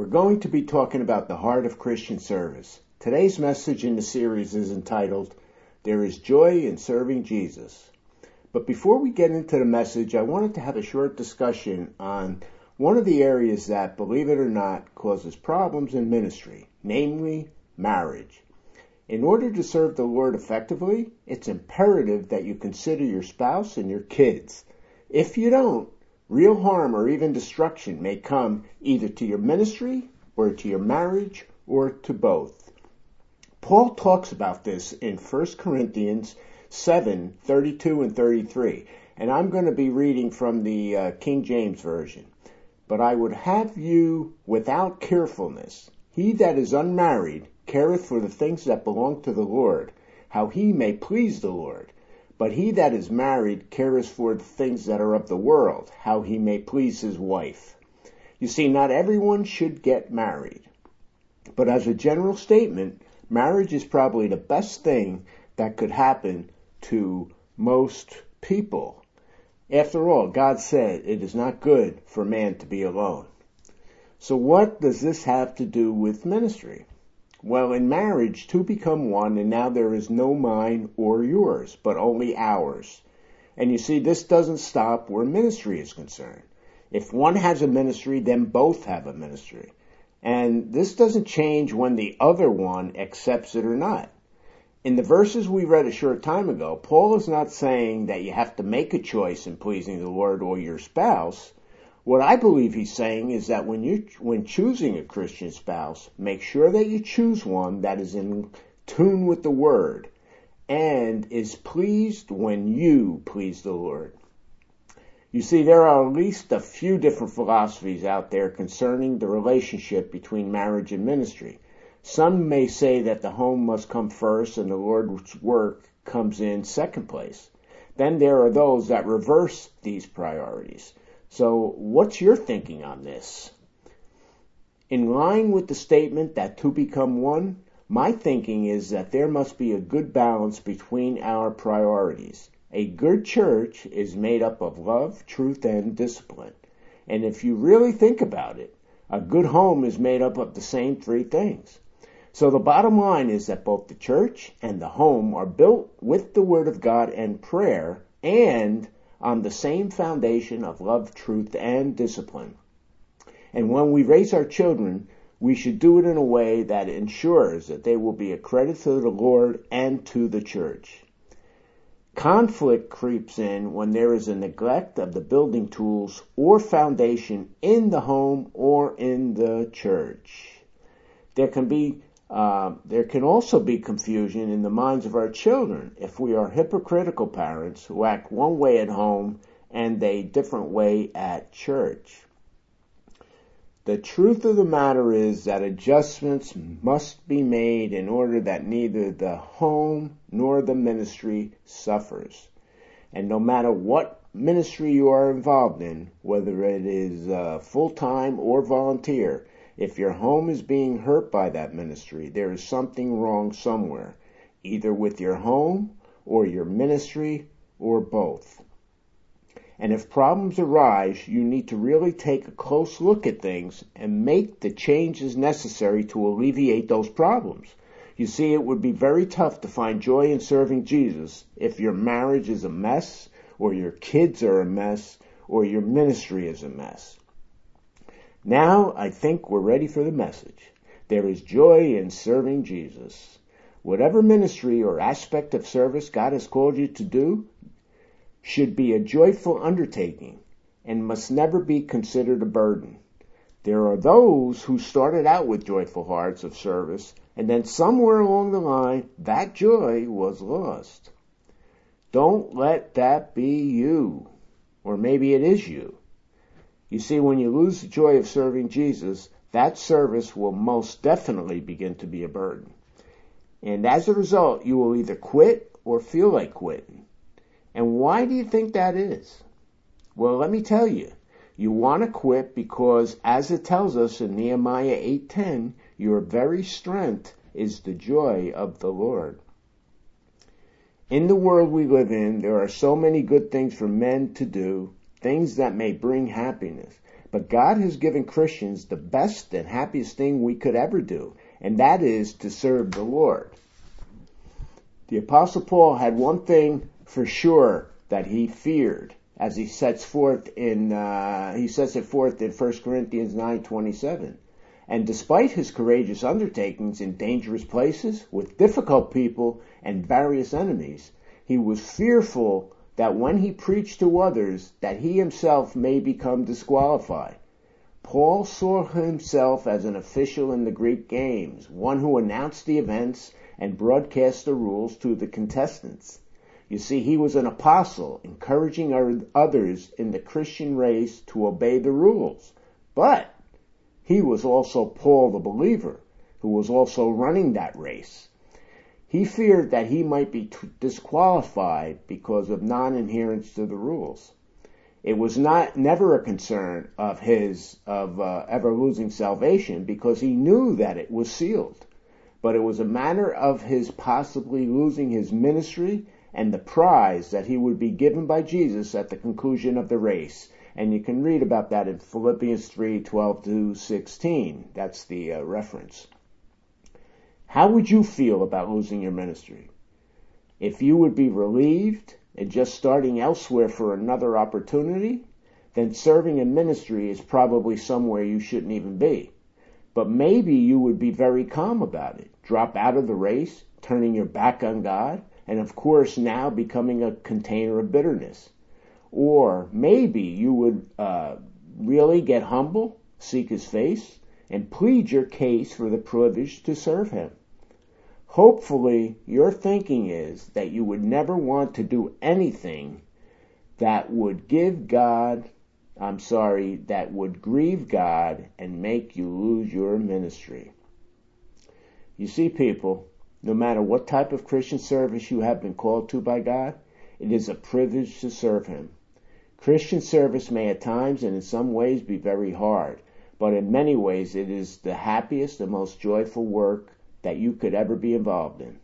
We're going to be talking about the heart of Christian service. Today's message in the series is entitled, There is Joy in Serving Jesus. But before we get into the message, I wanted to have a short discussion on one of the areas that, believe it or not, causes problems in ministry, namely marriage. In order to serve the Lord effectively, it's imperative that you consider your spouse and your kids. If you don't, Real harm or even destruction may come either to your ministry or to your marriage or to both. Paul talks about this in 1 Corinthians 7, 32 and 33. And I'm going to be reading from the uh, King James Version. But I would have you without carefulness. He that is unmarried careth for the things that belong to the Lord, how he may please the Lord. But he that is married cares for the things that are of the world, how he may please his wife. You see, not everyone should get married. But as a general statement, marriage is probably the best thing that could happen to most people. After all, God said it is not good for man to be alone. So what does this have to do with ministry? Well, in marriage, two become one, and now there is no mine or yours, but only ours. And you see, this doesn't stop where ministry is concerned. If one has a ministry, then both have a ministry. And this doesn't change when the other one accepts it or not. In the verses we read a short time ago, Paul is not saying that you have to make a choice in pleasing the Lord or your spouse. What I believe he's saying is that when you when choosing a Christian spouse, make sure that you choose one that is in tune with the word and is pleased when you please the Lord. You see, there are at least a few different philosophies out there concerning the relationship between marriage and ministry. Some may say that the home must come first and the Lord's work comes in second place. Then there are those that reverse these priorities. So what's your thinking on this? In line with the statement that two become one, my thinking is that there must be a good balance between our priorities. A good church is made up of love, truth, and discipline. And if you really think about it, a good home is made up of the same three things. So the bottom line is that both the church and the home are built with the Word of God and prayer and on the same foundation of love, truth, and discipline. And when we raise our children, we should do it in a way that ensures that they will be a credit to the Lord and to the church. Conflict creeps in when there is a neglect of the building tools or foundation in the home or in the church. There can be uh, there can also be confusion in the minds of our children if we are hypocritical parents who act one way at home and a different way at church. The truth of the matter is that adjustments must be made in order that neither the home nor the ministry suffers. And no matter what ministry you are involved in, whether it is uh, full-time or volunteer, if your home is being hurt by that ministry, there is something wrong somewhere, either with your home or your ministry or both. And if problems arise, you need to really take a close look at things and make the changes necessary to alleviate those problems. You see, it would be very tough to find joy in serving Jesus if your marriage is a mess, or your kids are a mess, or your ministry is a mess. Now I think we're ready for the message. There is joy in serving Jesus. Whatever ministry or aspect of service God has called you to do should be a joyful undertaking and must never be considered a burden. There are those who started out with joyful hearts of service and then somewhere along the line that joy was lost. Don't let that be you. Or maybe it is you. You see, when you lose the joy of serving Jesus, that service will most definitely begin to be a burden. And as a result, you will either quit or feel like quitting. And why do you think that is? Well, let me tell you. You want to quit because as it tells us in Nehemiah 8:10, your very strength is the joy of the Lord. In the world we live in, there are so many good things for men to do, things that may bring happiness. But God has given Christians the best and happiest thing we could ever do, and that is to serve the Lord. The apostle Paul had one thing for sure that he feared as he sets forth in, uh, he sets it forth in 1 Corinthians 9:27. And despite his courageous undertakings in dangerous places, with difficult people and various enemies, he was fearful that when he preached to others, that he himself may become disqualified. Paul saw himself as an official in the Greek games, one who announced the events and broadcast the rules to the contestants. You see, he was an apostle, encouraging others in the Christian race to obey the rules. But he was also Paul the believer, who was also running that race. He feared that he might be disqualified because of non-adherence to the rules. It was not never a concern of his of uh, ever losing salvation because he knew that it was sealed but it was a matter of his possibly losing his ministry and the prize that he would be given by Jesus at the conclusion of the race. And you can read about that in Philippians 3, 12 to 16. That's the uh, reference. How would you feel about losing your ministry? If you would be relieved and just starting elsewhere for another opportunity, then serving in ministry is probably somewhere you shouldn't even be. But maybe you would be very calm about it. Drop out of the race, turning your back on God, and of course now becoming a container of bitterness. Or maybe you would uh, really get humble, seek His face, and plead your case for the privilege to serve Him. Hopefully, your thinking is that you would never want to do anything that would give God I'm sorry, that would grieve God and make you lose your ministry. You see, people, no matter what type of Christian service you have been called to by God, it is a privilege to serve Him. Christian service may at times and in some ways be very hard, but in many ways it is the happiest and most joyful work that you could ever be involved in.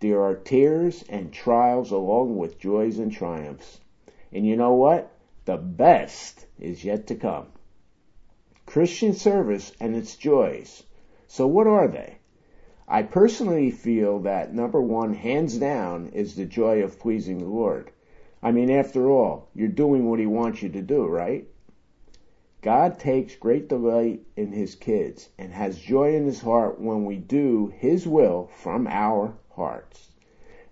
There are tears and trials along with joys and triumphs. And you know what? The best is yet to come. Christian service and its joys. So what are they? I personally feel that number one, hands down, is the joy of pleasing the Lord. I mean, after all, you're doing what He wants you to do, right? God takes great delight in His kids and has joy in His heart when we do His will from our hearts.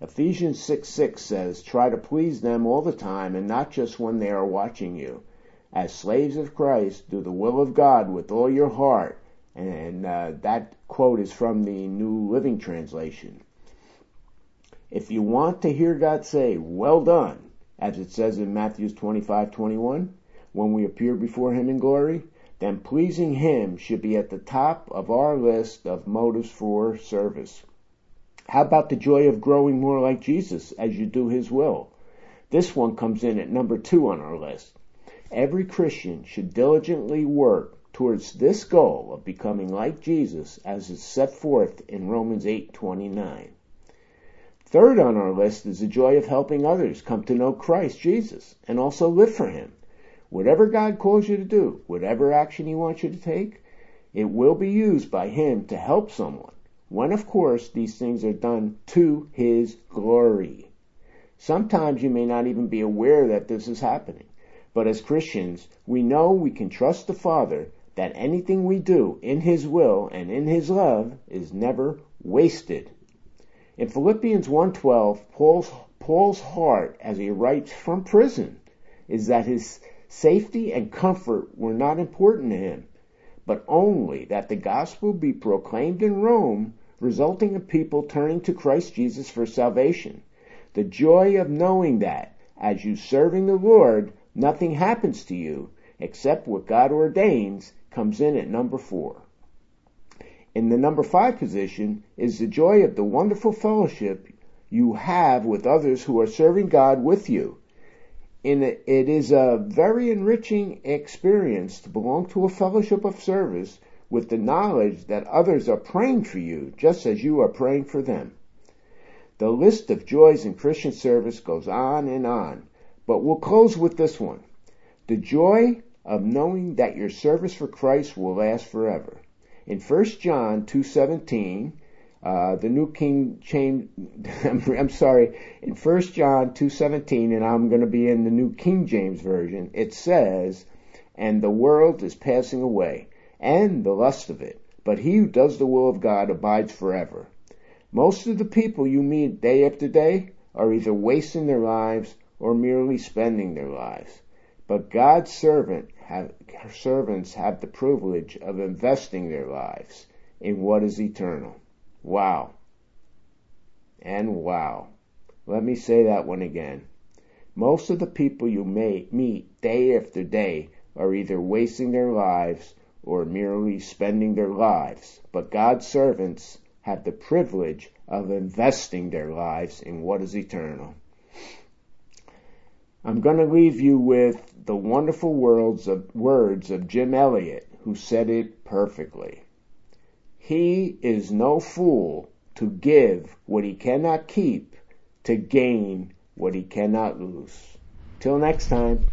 Ephesians 6 6 says, Try to please them all the time and not just when they are watching you. As slaves of Christ, do the will of God with all your heart. And uh, that quote is from the New Living Translation. If you want to hear God say, Well done, as it says in Matthew 25 21, when we appear before Him in glory, then pleasing Him should be at the top of our list of motives for service. How about the joy of growing more like Jesus as you do His will? This one comes in at number two on our list. Every Christian should diligently work towards this goal of becoming like Jesus as is set forth in Romans 8:29. Third on our list is the joy of helping others come to know Christ Jesus and also live for him. Whatever God calls you to do, whatever action he wants you to take, it will be used by him to help someone when of course these things are done to His glory. Sometimes you may not even be aware that this is happening. But as Christians, we know we can trust the Father that anything we do in His will and in His love is never wasted. In Philippians 1.12, Paul's, Paul's heart as he writes from prison is that his safety and comfort were not important to him, but only that the gospel be proclaimed in Rome, resulting in people turning to Christ Jesus for salvation. The joy of knowing that, as you serving the Lord, nothing happens to you except what God ordains comes in at number four. In the number five position is the joy of the wonderful fellowship you have with others who are serving God with you it is a very enriching experience to belong to a fellowship of service with the knowledge that others are praying for you just as you are praying for them. The list of joys in Christian service goes on and on, but we'll close with this one. The joy of knowing that your service for Christ will last forever. In 1 John 2:17, uh, the New King James, I'm sorry, in 1 John 2:17, and I'm going to be in the New King James version. It says, "And the world is passing away, and the lust of it, but he who does the will of God abides forever." Most of the people you meet day after day are either wasting their lives or merely spending their lives. But God's servant have, servants have the privilege of investing their lives in what is eternal. Wow. And wow. Let me say that one again. Most of the people you meet day after day are either wasting their lives or merely spending their lives. But God's servants have the privilege of investing their lives in what is eternal. I'm going to leave you with the wonderful words of, words of Jim Elliot, who said it perfectly. He is no fool to give what he cannot keep to gain what he cannot lose. Till next time.